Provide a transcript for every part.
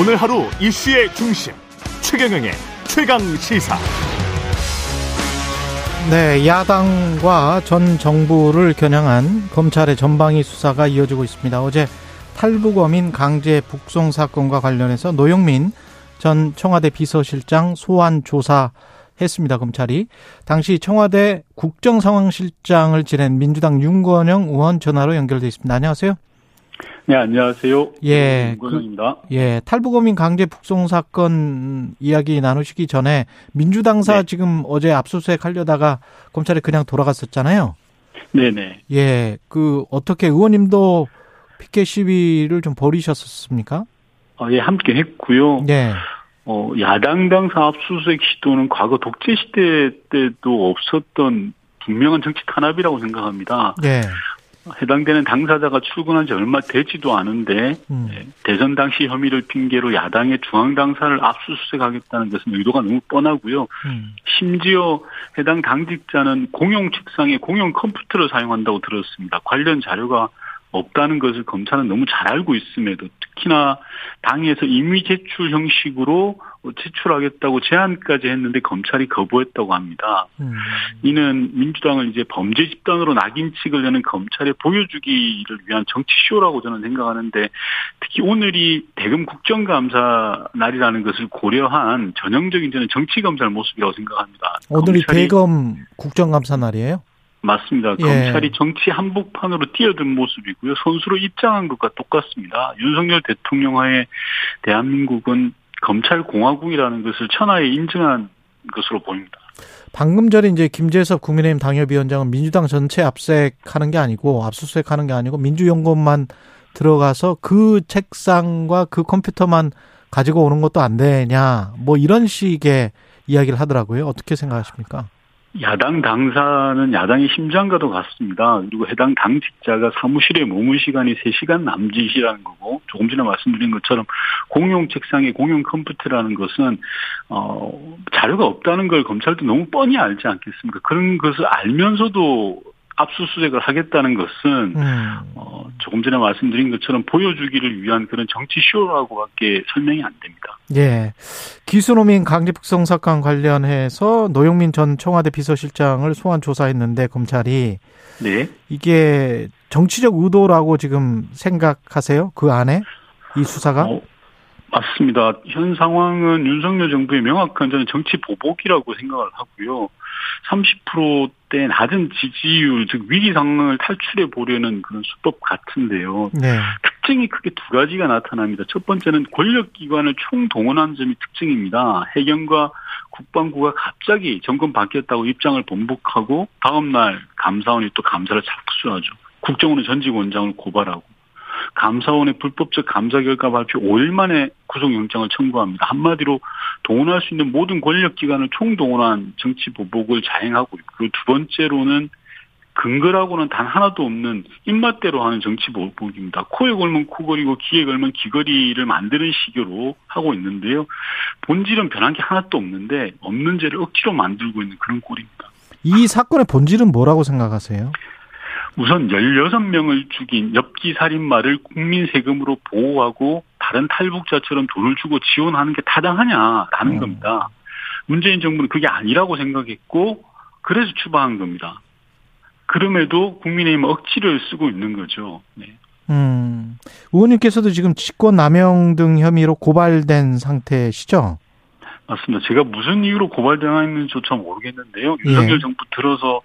오늘 하루 이슈의 중심 최경영의 최강 시사. 네, 야당과 전 정부를 겨냥한 검찰의 전방위 수사가 이어지고 있습니다. 어제 탈북어민 강제 북송 사건과 관련해서 노영민 전 청와대 비서실장 소환 조사했습니다. 검찰이 당시 청와대 국정상황실장을 지낸 민주당 윤건영 의원 전화로 연결돼 있습니다. 안녕하세요. 네, 안녕하세요. 예. 윤건영입니다. 그, 예, 탈북어민 강제 북송 사건 이야기 나누시기 전에 민주당사 네. 지금 어제 압수수색 하려다가 검찰에 그냥 돌아갔었잖아요. 네네. 예, 그 어떻게 의원님도 피켓 시위를 좀 벌이셨습니까? 어, 예, 함께 했고요. 네. 어, 야당 당사 압수수색 시도는 과거 독재 시대 때도 없었던 분명한 정치 탄압이라고 생각합니다. 예. 해당되는 당사자가 출근한 지 얼마 되지도 않은데 음. 예, 대선 당시 혐의를 핑계로 야당의 중앙 당사를 압수수색하겠다는 것은 의도가 너무 뻔하고요. 음. 심지어 해당 당직자는 공용 책상에 공용 컴퓨터를 사용한다고 들었습니다. 관련 자료가 없다는 것을 검찰은 너무 잘 알고 있음에도 특히나 당에서 임의 제출 형식으로 제출하겠다고 제안까지 했는데 검찰이 거부했다고 합니다. 음. 이는 민주당을 이제 범죄 집단으로 낙인 찍으려는 검찰의 보여주기를 위한 정치 쇼라고 저는 생각하는데 특히 오늘이 대검 국정감사 날이라는 것을 고려한 전형적인 저는 정치 검찰 모습이라고 생각합니다. 오늘이 대검 국정감사 날이에요? 맞습니다. 예. 검찰이 정치 한복판으로 뛰어든 모습이고요. 선수로 입장한 것과 똑같습니다. 윤석열 대통령 하에 대한민국은 검찰 공화국이라는 것을 천하에 인정한 것으로 보입니다. 방금 전에 이제 김재섭 국민의힘 당협위원장은 민주당 전체 압색하는 게 아니고 압수수색하는 게 아니고 민주연구원만 들어가서 그 책상과 그 컴퓨터만 가지고 오는 것도 안 되냐 뭐 이런 식의 이야기를 하더라고요. 어떻게 생각하십니까? 야당 당사는 야당의 심장과도 같습니다. 그리고 해당 당직자가 사무실에 머물 시간이 3시간 남짓이라는 거고 조금 전에 말씀드린 것처럼 공용 책상에 공용 컴퓨터라는 것은 어 자료가 없다는 걸 검찰도 너무 뻔히 알지 않겠습니까? 그런 것을 알면서도 압수수색을 하겠다는 것은 음. 어, 조금 전에 말씀드린 것처럼 보여주기를 위한 그런 정치 쇼라고밖에 설명이 안 됩니다. 예. 기수노민 강제북송 사건 관련해서 노영민 전 청와대 비서실장을 소환 조사했는데 검찰이 네. 이게 정치적 의도라고 지금 생각하세요? 그 안에 이 수사가? 어, 맞습니다. 현 상황은 윤석열 정부의 명확한 저는 정치 보복이라고 생각을 하고요. 30%대 낮은 지지율, 즉 위기 상황을 탈출해 보려는 그런 수법 같은데요. 네. 특징이 크게 두 가지가 나타납니다. 첫 번째는 권력기관을 총동원한 점이 특징입니다. 해경과 국방부가 갑자기 정권 바뀌었다고 입장을 번복하고 다음날 감사원이 또 감사를 착수하죠. 국정원은 전직 원장을 고발하고 감사원의 불법적 감사 결과 발표 5일 만에 구속영장을 청구합니다. 한마디로 동원할 수 있는 모든 권력기관을 총동원한 정치 보복을 자행하고 있고 두 번째로는 근거라고는 단 하나도 없는 입맛대로 하는 정치 보복입니다. 코에 걸면 코걸이고 귀에 걸면 귀걸이를 만드는 식으로 하고 있는데요. 본질은 변한 게 하나도 없는데 없는 죄를 억지로 만들고 있는 그런 꼴입니다. 이 사건의 본질은 뭐라고 생각하세요? 우선 16명을 죽인 엽기 살인마를 국민 세금으로 보호하고 다른 탈북자처럼 돈을 주고 지원하는 게 타당하냐라는 음. 겁니다. 문재인 정부는 그게 아니라고 생각했고 그래서 추방한 겁니다. 그럼에도 국민의힘은 억지를 쓰고 있는 거죠. 네. 음. 의원님께서도 지금 직권 남용 등 혐의로 고발된 상태시죠? 맞습니다. 제가 무슨 이유로 고발당했는지조차 모르겠는데요. 예. 윤석열 정부 들어서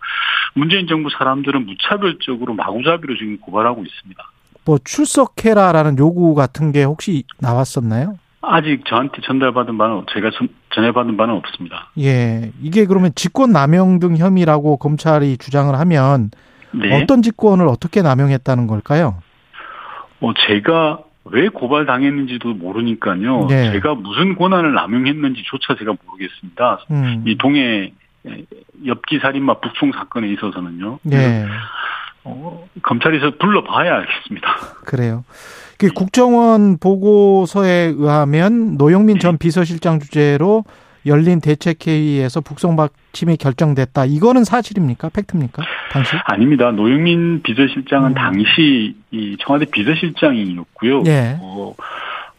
문재인 정부 사람들은 무차별적으로 마구잡이로 지금 고발하고 있습니다. 뭐 출석해라라는 요구 같은 게 혹시 나왔었나요? 아직 저한테 전달받은 바는 제가 전- 전해받은 바는 없습니다. 예. 이게 그러면 직권 남용 등 혐의라고 검찰이 주장을 하면 네. 어떤 직권을 어떻게 남용했다는 걸까요? 어, 제가 왜 고발당했는지도 모르니까요. 네. 제가 무슨 권한을 남용했는지조차 제가 모르겠습니다. 음. 이 동해 엽기 살인마 북송 사건에 있어서는요. 예. 어, 검찰에서 불러봐야 알겠습니다. 그래요. 그 국정원 보고서에 의하면 노영민 전 비서실장 주재로 열린 대책회의에서 북송 받침이 결정됐다. 이거는 사실입니까? 팩트입니까? 당시? 아닙니다. 노영민 비서실장은 음. 당시 이 청와대 비서실장이었고요. 예. 어,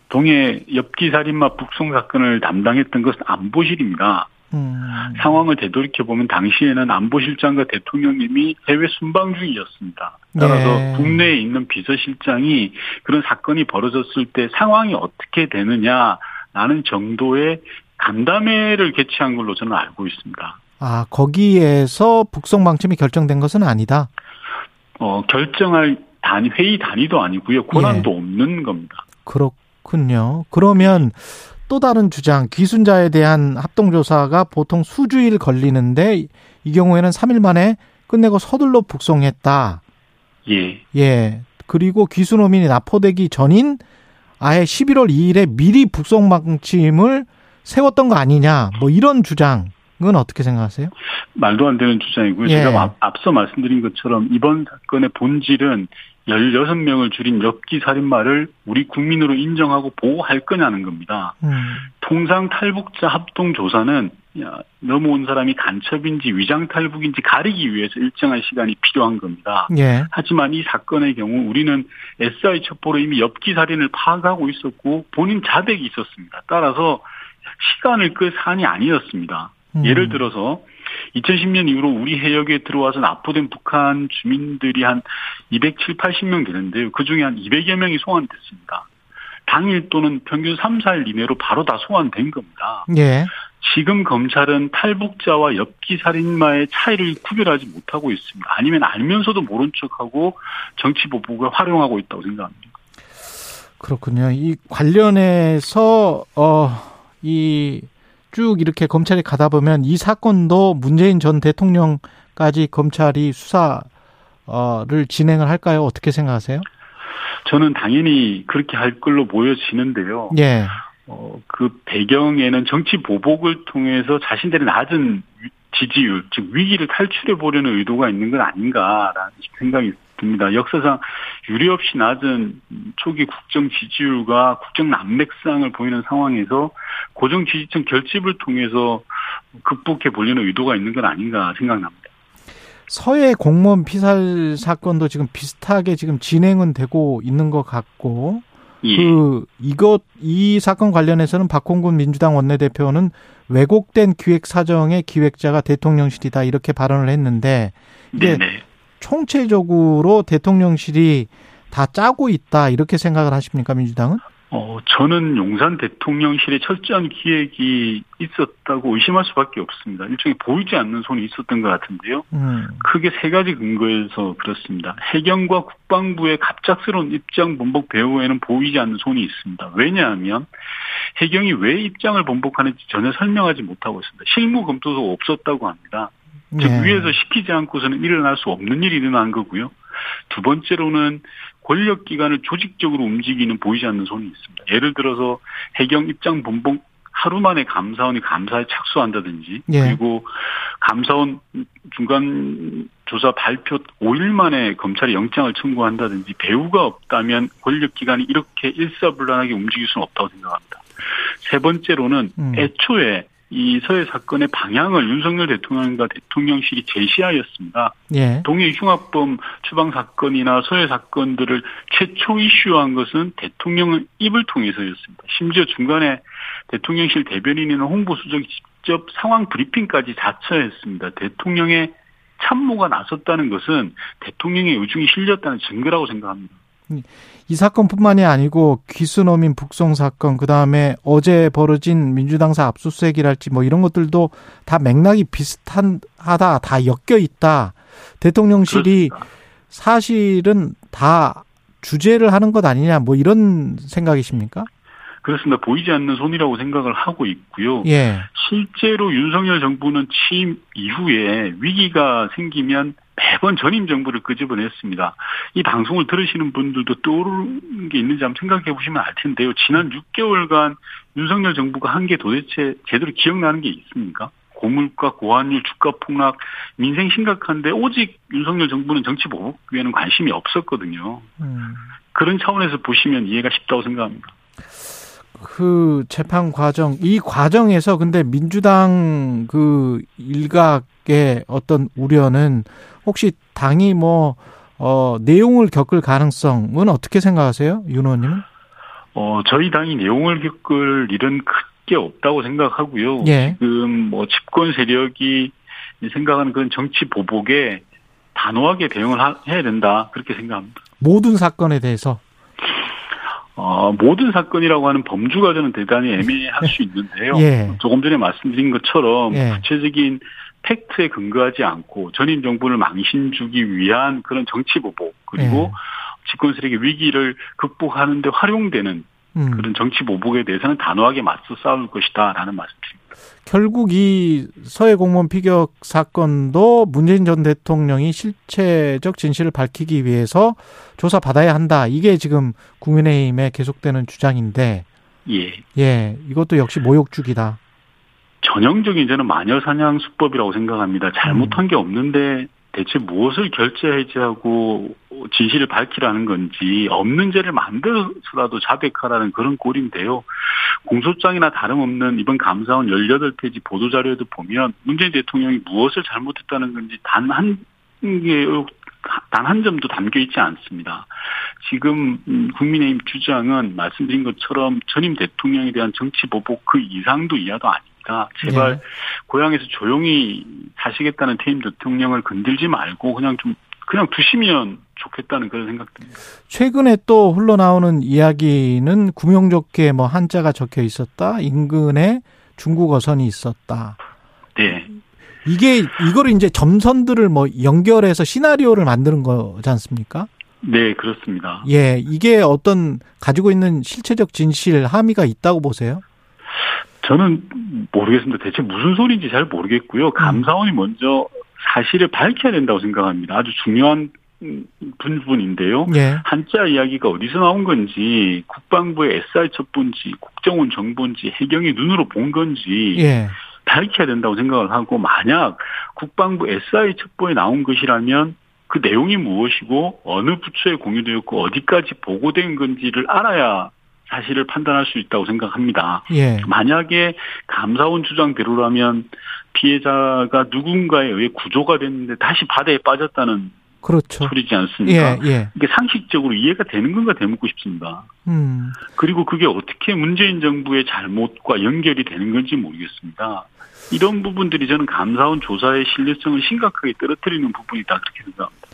동해 엽기 살인마 북송 사건을 담당했던 것은 안보실입니다. 음. 상황을 되돌이켜 보면 당시에는 안보실장과 대통령님이 해외 순방 중이었습니다. 따라서 네. 국내에 있는 비서실장이 그런 사건이 벌어졌을 때 상황이 어떻게 되느냐 라는 정도의 간담회를 개최한 걸로 저는 알고 있습니다. 아 거기에서 북송 방침이 결정된 것은 아니다. 어 결정할 단위 회의 단위도 아니고요 권한도 예. 없는 겁니다. 그렇군요. 그러면 또 다른 주장, 기순자에 대한 합동 조사가 보통 수주일 걸리는데 이 경우에는 3일 만에 끝내고 서둘러 북송했다. 예. 예. 그리고 귀순호민이 납포되기 전인 아예 11월 2일에 미리 북송 방침을 세웠던 거 아니냐. 뭐 이런 주장은 어떻게 생각하세요? 말도 안 되는 주장이고요. 예. 제가 앞서 말씀드린 것처럼 이번 사건의 본질은 16명을 줄인 엽기 살인마를 우리 국민으로 인정하고 보호할 거냐는 겁니다. 음. 통상 탈북자 합동 조사는 넘어온 사람이 간첩인지 위장 탈북인지 가리기 위해서 일정한 시간이 필요한 겁니다. 예. 하지만 이 사건의 경우 우리는 SI 첩보로 이미 엽기 살인을 파악하고 있었고 본인 자백이 있었습니다. 따라서 시간을 끌 사안이 아니었습니다. 음. 예를 들어서 2010년 이후로 우리 해역에 들어와서 납포된 북한 주민들이 한 270, 80명 되는데요. 그 중에 한 200여 명이 소환됐습니다. 당일 또는 평균 3, 4일 이내로 바로 다 소환된 겁니다. 예. 지금 검찰은 탈북자와 엽기 살인마의 차이를 구별하지 못하고 있습니다. 아니면 알면서도 모른 척하고 정치 보복을 활용하고 있다고 생각합니다. 그렇군요. 이 관련해서 어 이 쭉 이렇게 검찰이 가다 보면 이 사건도 문재인 전 대통령까지 검찰이 수사를 진행을 할까요? 어떻게 생각하세요? 저는 당연히 그렇게 할 걸로 보여지는데요. 예. 어, 그 배경에는 정치 보복을 통해서 자신들의 낮은 지지율, 즉 위기를 탈출해 보려는 의도가 있는 건 아닌가라는 생각이 듭니다. 역사상 유례 없이 낮은 초기 국정 지지율과 국정 난맥상을 보이는 상황에서 고정 지지층 결집을 통해서 극복해 보려는 의도가 있는 건 아닌가 생각납니다. 서해 공무원 피살 사건도 지금 비슷하게 지금 진행은 되고 있는 것 같고 예. 그 이것 이 사건 관련해서는 박홍근 민주당 원내대표는 왜곡된 기획 사정의 기획자가 대통령실이다 이렇게 발언을 했는데 이게 네네. 총체적으로 대통령실이 다 짜고 있다 이렇게 생각을 하십니까 민주당은? 어, 저는 용산 대통령실에 철저한 기획이 있었다고 의심할 수밖에 없습니다. 일종의 보이지 않는 손이 있었던 것 같은데요. 음. 크게 세 가지 근거에서 그렇습니다. 해경과 국방부의 갑작스러운 입장 번복 배후에는 보이지 않는 손이 있습니다. 왜냐하면 해경이 왜 입장을 번복하는지 전혀 설명하지 못하고 있습니다. 실무 검토도 없었다고 합니다. 즉 네. 위에서 시키지 않고서는 일어날 수 없는 일이 일어난 거고요. 두 번째로는 권력 기관을 조직적으로 움직이는 보이지 않는 손이 있습니다. 예를 들어서 해경 입장 번복 하루 만에 감사원이 감사에 착수한다든지 예. 그리고 감사원 중간 조사 발표 5일 만에 검찰이 영장을 청구한다든지 배우가 없다면 권력 기관이 이렇게 일사불란하게 움직일 수는 없다고 생각합니다. 세 번째로는 음. 애초에 이 서해 사건의 방향을 윤석열 대통령과 대통령실이 제시하였습니다. 예. 동해 흉악범 추방 사건이나 서해 사건들을 최초 이슈한 것은 대통령의 입을 통해서였습니다. 심지어 중간에 대통령실 대변인이나 홍보수석이 직접 상황 브리핑까지 자처했습니다. 대통령의 참모가 나섰다는 것은 대통령의 의중이 실렸다는 증거라고 생각합니다. 이 사건뿐만이 아니고 귀순어민 북송 사건 그다음에 어제 벌어진 민주당사 압수수색이랄지 뭐 이런 것들도 다 맥락이 비슷하다 다 엮여 있다 대통령실이 그렇습니다. 사실은 다 주제를 하는 것 아니냐 뭐 이런 생각이십니까? 그렇습니다. 보이지 않는 손이라고 생각을 하고 있고요. 예. 실제로 윤석열 정부는 취임 이후에 위기가 생기면 매번 전임 정부를 끄집어냈습니다. 이 방송을 들으시는 분들도 떠오르는 게 있는지 한번 생각해 보시면 알 텐데요. 지난 6개월간 윤석열 정부가 한 게 도대체 제대로 기억나는 게 있습니까? 고물가, 고환율, 주가 폭락, 민생 심각한데 오직 윤석열 정부는 정치 보복 위에는 관심이 없었거든요. 음. 그런 차원에서 보시면 이해가 쉽다고 생각합니다. 그 재판 과정 이 과정에서 근데 민주당 그 일각의 어떤 우려는 혹시 당이 뭐 어, 내용을 겪을 가능성은 어떻게 생각하세요, 윤 의원님은? 어, 저희 당이 내용을 겪을 일은 크게 없다고 생각하고요. 예. 지금 뭐 집권 세력이 생각하는 그런 정치 보복에 단호하게 대응을 하, 해야 된다. 그렇게 생각합니다. 모든 사건에 대해서 어, 모든 사건이라고 하는 범주가 저는 대단히 애매할 수 있는데요. 예. 조금 전에 말씀드린 것처럼 예. 구체적인 팩트에 근거하지 않고 전임 정부를 망신 주기 위한 그런 정치 보복 그리고 예. 집권 세력의 위기를 극복하는데 활용되는 음. 그런 정치 보복에 대해서는 단호하게 맞서 싸울 것이다라는 말씀드립니다. 결국 이 서해 공무원 피격 사건도 문재인 전 대통령이 실체적 진실을 밝히기 위해서 조사 받아야 한다. 이게 지금 국민의힘에 계속되는 주장인데, 예. 예, 이것도 역시 모욕죽이다. 전형적인 저는 마녀 사냥 수법이라고 생각합니다. 잘못한 게 없는데 대체 무엇을 결제 해지하고 진실을 밝히라는 건지 없는 죄를 만들어서라도 자백하라는 그런 꼴인데요. 공소장이나 다름없는 이번 감사원 18페이지 보도자료에도 보면 문재인 대통령이 무엇을 잘못했다는 건지 단 한 개, 단 한 점도 담겨 있지 않습니다. 지금 음, 국민의힘 주장은 말씀드린 것처럼 전임 대통령에 대한 정치 보복 그 이상도 이하도 아 닙니다. 제발 예. 고향에서 조용히 사시겠다는 퇴임 대통령을 건들지 말고 그냥 좀 그냥 두시면 좋겠다는 그런 생각입니다. 최근에 또 흘러나오는 이야기는 구명조끼에 뭐 한자가 적혀 있었다. 인근에 중국 어선이 있었다. 네. 이게 이거를 이제 점선들을 뭐 연결해서 시나리오를 만드는 거지 않습니까? 네, 그렇습니다. 예, 이게 어떤 가지고 있는 실체적 진실 함의가 있다고 보세요? 저는 모르겠습니다. 대체 무슨 소리인지 잘 모르겠고요. 감사원이 먼저 사실을 밝혀야 된다고 생각합니다. 아주 중요한 음, 부분인데요. 예. 한자 이야기가 어디서 나온 건지, 국방부의 SI 첩보인지, 국정원 정보인지, 해경이 눈으로 본 건지 예. 밝혀야 된다고 생각을 하고, 만약 국방부 SI 첩보에 나온 것이라면 그 내용이 무엇이고 어느 부처에 공유되었고 어디까지 보고된 건지를 알아야 사실을 판단할 수 있다고 생각합니다. 예. 만약에 감사원 주장대로라면 피해자가 누군가에 의해 구조가 됐는데 다시 바다에 빠졌다는 그렇죠. 소리지 않습니까? 예, 예. 이게 상식적으로 이해가 되는 건가 되묻고 싶습니다. 음. 그리고 그게 어떻게 문재인 정부의 잘못과 연결이 되는 건지 모르겠습니다. 이런 부분들이 저는 감사원 조사의 신뢰성을 심각하게 떨어뜨리는 부분이다 그렇게 생각합니다.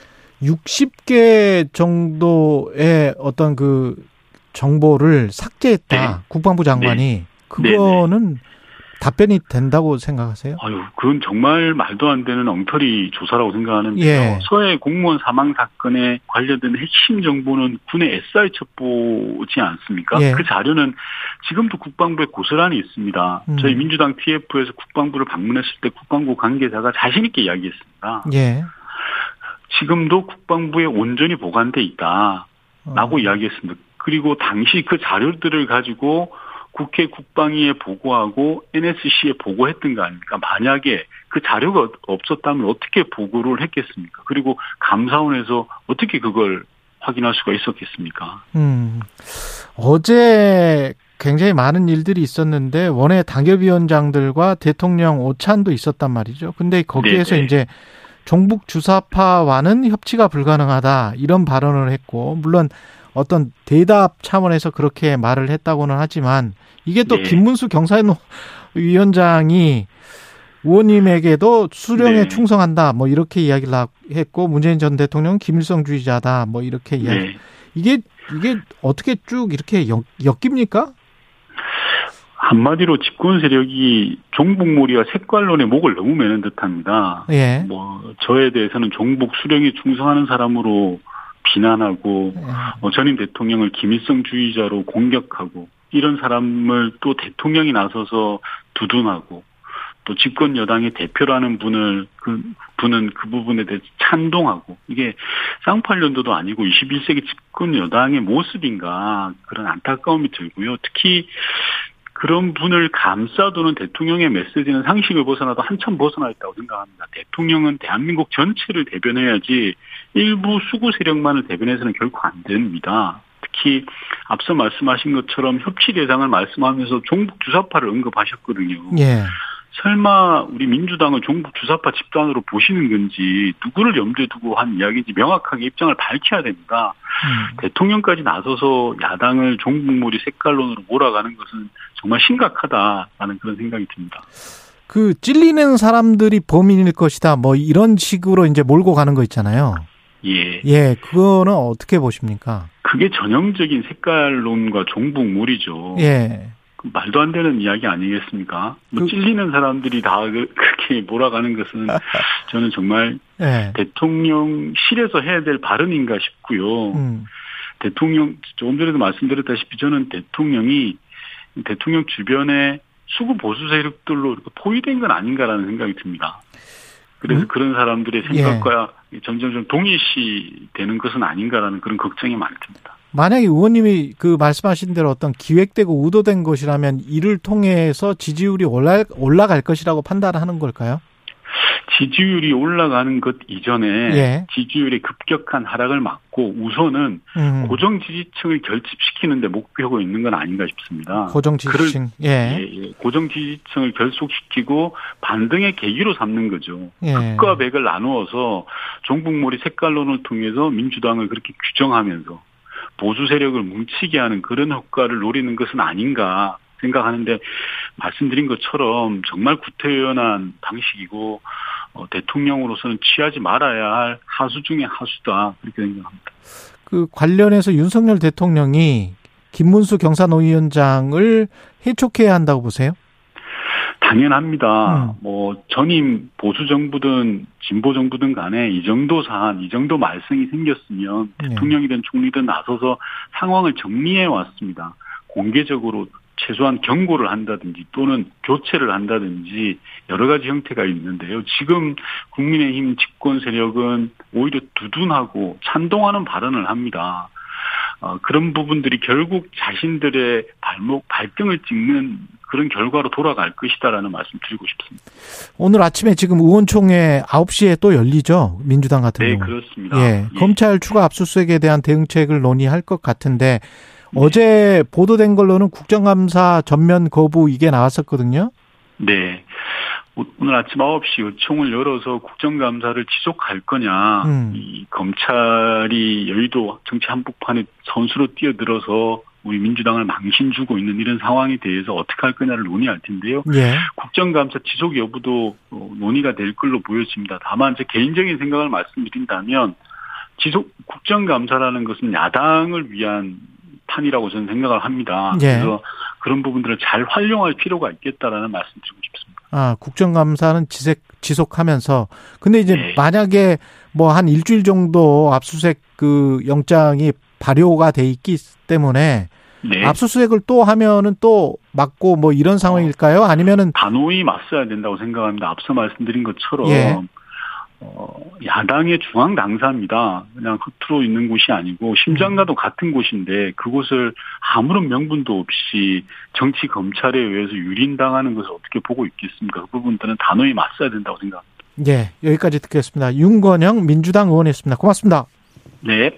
60개 정도의 어떤 그 정보를 삭제했다. 네. 국방부 장관이. 그거는 답변이 된다고 생각하세요? 아유, 그건 정말 말도 안 되는 엉터리 조사라고 생각하는데요. 예. 서해 공무원 사망 사건에 관련된 핵심 정보는 군의 SI 첩보지 않습니까? 예. 그 자료는 지금도 국방부에 고스란히 있습니다. 음. 저희 민주당 TF에서 국방부를 방문했을 때 국방부 관계자가 자신 있게 이야기했습니다. 예. 지금도 국방부에 온전히 보관돼 있다. 라고 어. 이야기했습니다. 그리고 당시 그 자료들을 가지고 국회 국방위에 보고하고 NSC에 보고했던 거 아닙니까? 만약에 그 자료가 없었다면 어떻게 보고를 했겠습니까? 그리고 감사원에서 어떻게 그걸 확인할 수가 있었겠습니까? 음. 어제 굉장히 많은 일들이 있었는데 원외 당협위원장들과 대통령 오찬도 있었단 말이죠. 근데 거기에서 네네. 이제 종북 주사파와는 협치가 불가능하다 이런 발언을 했고 물론 어떤 대답 차원에서 그렇게 말을 했다고는 하지만 이게 또 네. 김문수 경사위원장이 의원님에게도 수령에 네. 충성한다 뭐 이렇게 이야기를 하- 했고 문재인 전 대통령은 김일성주의자다 뭐 이렇게 이야기 네. 이게 이게 어떻게 쭉 이렇게 엮, 엮입니까? 한마디로 집권 세력이 종북몰이와 색깔론의 목을 너무 매는 듯합니다. 예. 뭐 저에 대해서는 종북 수령에 충성하는 사람으로 비난하고 예. 어, 전임 대통령을 김일성주의자로 공격하고 이런 사람을 또 대통령이 나서서 두둔하고 또 집권 여당의 대표라는 분을 그 분은 그 부분에 대해서 찬동하고 이게 쌍팔년도도 아니고 21세기 집권 여당의 모습인가 그런 안타까움이 들고요. 특히 그런 분을 감싸두는 대통령의 메시지는 상식을 벗어나도 한참 벗어나 있다고 생각합니다. 대통령은 대한민국 전체를 대변해야지 일부 수구 세력만을 대변해서는 결코 안 됩니다. 특히 앞서 말씀하신 것처럼 협치 대상을 말씀하면서 종북 주사파를 언급하셨거든요. 예. 설마 우리 민주당을 종북 주사파 집단으로 보시는 건지 누구를 염두에 두고 한 이야기인지 명확하게 입장을 밝혀야 됩니다. 음. 대통령까지 나서서 야당을 종북몰이 색깔론으로 몰아가는 것은 정말 심각하다라는 그런 생각이 듭니다. 그 찔리는 사람들이 범인일 것이다. 뭐 이런 식으로 이제 몰고 가는 거 있잖아요. 예. 예, 그거는 어떻게 보십니까? 그게 전형적인 색깔론과 종북몰이죠. 예. 말도 안 되는 이야기 아니겠습니까? 뭐 그, 찔리는 사람들이 다 그, 그렇게 몰아가는 것은 저는 정말 네. 대통령실에서 해야 될 발언인가 싶고요. 음. 대통령 조금 전에도 말씀드렸다시피 저는 대통령이 대통령 주변에 수구 보수 세력들로 포위된 건 아닌가라는 생각이 듭니다. 그래서 음? 그런 사람들의 생각과 예. 점점점 동일시 되는 것은 아닌가라는 그런 걱정이 많이 듭니다. 만약에 의원님이 그 말씀하신 대로 어떤 기획되고 의도된 것이라면 이를 통해서 지지율이 올라, 올라갈 것이라고 판단하는 걸까요? 지지율이 올라가는 것 이전에 예. 지지율의 급격한 하락을 막고 우선은 음. 고정 지지층을 결집시키는데 목표하고 있는 건 아닌가 싶습니다. 고정 지지층, 예. 예, 예. 고정 지지층을 결속시키고 반등의 계기로 삼는 거죠. 예. 극과 백을 나누어서 종북몰이 색깔론을 통해서 민주당을 그렇게 규정하면서 보수 세력을 뭉치게 하는 그런 효과를 노리는 것은 아닌가 생각하는데 말씀드린 것처럼 정말 구태연한 방식이고 어, 대통령으로서는 취하지 말아야 할 하수 중의 하수다 그렇게 생각합니다. 그 관련해서 윤석열 대통령이 김문수 경사노위원장을 해촉해야 한다고 보세요? 당연합니다. 음. 뭐 전임 보수 정부든 진보 정부든 간에 이 정도 사안, 이 정도 말썽이 생겼으면 네. 대통령이든 총리든 나서서 상황을 정리해 왔습니다. 공개적으로 최소한 경고를 한다든지 또는 교체를 한다든지 여러 가지 형태가 있는데요. 지금 국민의힘 집권 세력은 오히려 두둔하고 찬동하는 발언을 합니다. 어, 그런 부분들이 결국 자신들의 발목, 발등을 찍는 그런 결과로 돌아갈 것이다라는 말씀 드리고 싶습니다. 오늘 아침에 지금 의원총회 9시에 또 열리죠? 민주당 같은 네, 경우. 네, 그렇습니다. 예, 예. 검찰 추가 압수수색에 대한 대응책을 논의할 것 같은데 네. 어제 보도된 걸로는 국정감사 전면 거부 이게 나왔었거든요. 네. 오늘 아침 9시 의총을 열어서 국정감사를 지속할 거냐, 음. 이 검찰이 여의도 정치 한복판에 선수로 뛰어들어서 우리 민주당을 망신 주고 있는 이런 상황에 대해서 어떻게 할 거냐를 논의할 텐데요. 예. 국정감사 지속 여부도 어, 논의가 될 걸로 보여집니다. 다만 제 개인적인 생각을 말씀드린다면 지속 국정감사라는 것은 야당을 위한 판이라고 저는 생각을 합니다. 예. 그래서 그런 부분들을 잘 활용할 필요가 있겠다라는 말씀드리고 싶습니다. 아, 국정감사는 지속, 지속하면서 근데 이제 네. 만약에 뭐 한 일주일 정도 압수수색 그 영장이 발효가 돼 있기 때문에 네. 압수수색을 또 하면은 또 맞고 뭐 이런 상황일까요? 아니면은 단호히 맞서야 된다고 생각합니다. 앞서 말씀드린 것처럼 예. 어, 야당의 중앙 당사입니다. 그냥 겉으로 있는 곳이 아니고 심장과도 같은 곳인데 그곳을 아무런 명분도 없이 정치 검찰에 의해서 유린당하는 것을 어떻게 보고 있겠습니까? 그 부분들은 단호히 맞서야 된다고 생각합니다. 예, 여기까지 듣겠습니다. 윤건영 민주당 의원이었습니다. 고맙습니다. 네.